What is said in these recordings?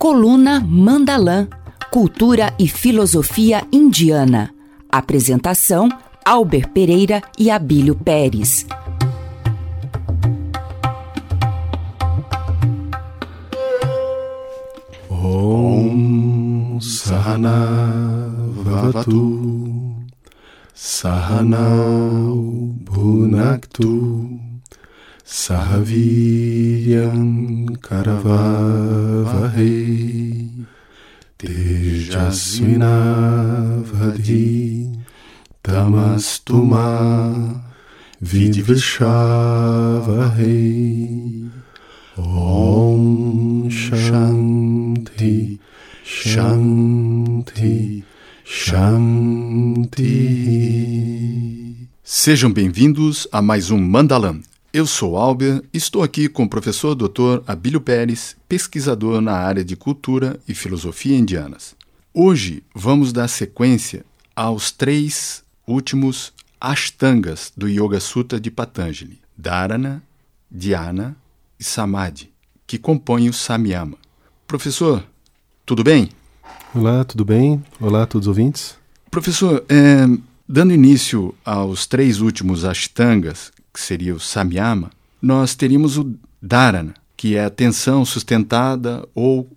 Coluna Mandalã, Cultura e Filosofia Indiana. Apresentação: Albert Pereira e Abílio Pérez. Om Sahana Vavatu Sahanau Bhunaktu Sahaviryam Karavavahe Tejasvinavadhi Tamastuma Vidvishavahe Om Shanti Shanti Shanti. Sejam bem-vindos a mais um Mandalam eu sou Albert e estou aqui com o professor Dr. Abílio Pérez, pesquisador na área de cultura e filosofia indianas. Hoje vamos dar sequência aos três últimos Ashtangas do Yoga Sutra de Patanjali: Dharana, Dhyana e Samadhi, que compõem o Samyama. Professor, tudo bem? Olá, tudo bem? Olá a todos os ouvintes. Professor, é, dando início aos três últimos Ashtangas, que seria o samyama, nós teríamos o dharana, que é a atenção sustentada ou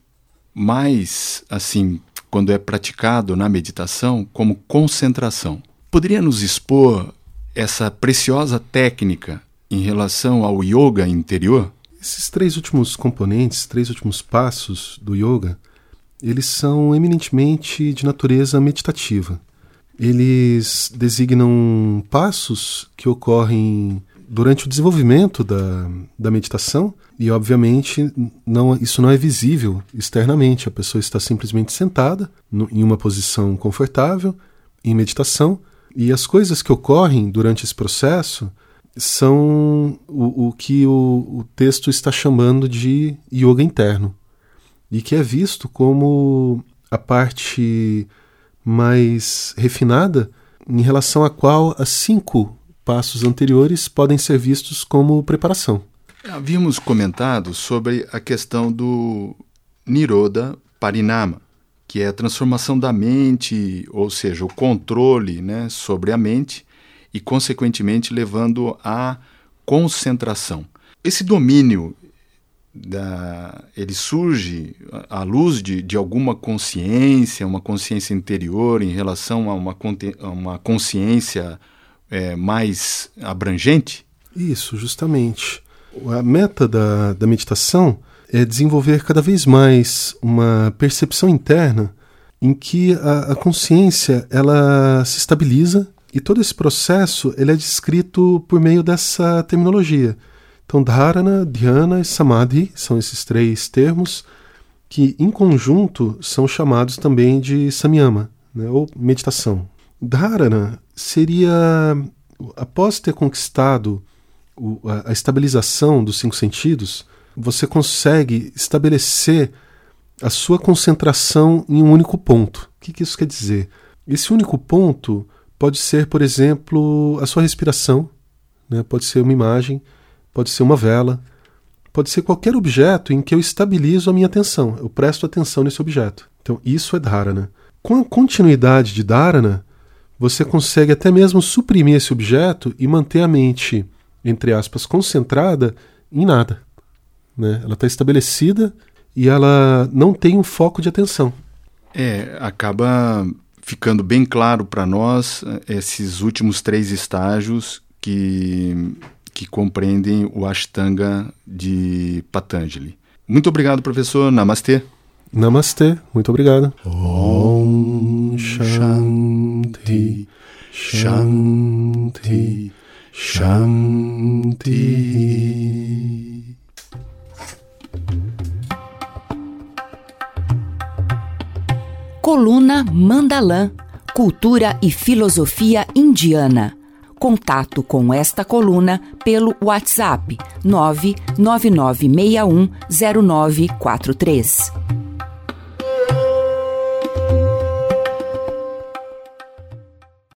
mais assim, quando é praticado na meditação, como concentração. Poderia nos expor essa preciosa técnica em relação ao yoga interior? Esses três últimos componentes, três últimos passos do yoga, eles são eminentemente de natureza meditativa. Eles designam passos que ocorrem durante o desenvolvimento da, da meditação e, obviamente, não, isso não é visível externamente. A pessoa está simplesmente sentada no, em uma posição confortável, em meditação, e as coisas que ocorrem durante esse processo são o, o que o, o texto está chamando de yoga interno e que é visto como a parte mais refinada em relação à qual as cinco passos anteriores podem ser vistos como preparação. Havíamos comentado sobre a questão do Niroda Parinama, que é a transformação da mente, ou seja, o controle né, sobre a mente e, consequentemente, levando à concentração. Esse domínio da, ele surge à luz de, de alguma consciência, uma consciência interior em relação a uma, a uma consciência é, mais abrangente? Isso, justamente. A meta da, da meditação é desenvolver cada vez mais uma percepção interna em que a, a consciência ela se estabiliza e todo esse processo ele é descrito por meio dessa terminologia então, dharana, dhyana e samadhi são esses três termos que, em conjunto, são chamados também de samyama, né, ou meditação. Dharana seria, após ter conquistado o, a, a estabilização dos cinco sentidos, você consegue estabelecer a sua concentração em um único ponto. O que, que isso quer dizer? Esse único ponto pode ser, por exemplo, a sua respiração, né? pode ser uma imagem, pode ser uma vela, pode ser qualquer objeto em que eu estabilizo a minha atenção, eu presto atenção nesse objeto. Então, isso é dharana. Com a continuidade de dharana, você consegue até mesmo suprimir esse objeto e manter a mente, entre aspas, concentrada em nada. Né? Ela está estabelecida e ela não tem um foco de atenção. É, acaba ficando bem claro para nós eh, esses últimos três estágios que que compreendem o Ashtanga de Patanjali. Muito obrigado, professor. Namastê. Namastê. Muito obrigado. Om Shanti Shanti Shanti. Coluna Mandalã. Cultura e filosofia indiana contato com esta coluna pelo WhatsApp 999610943.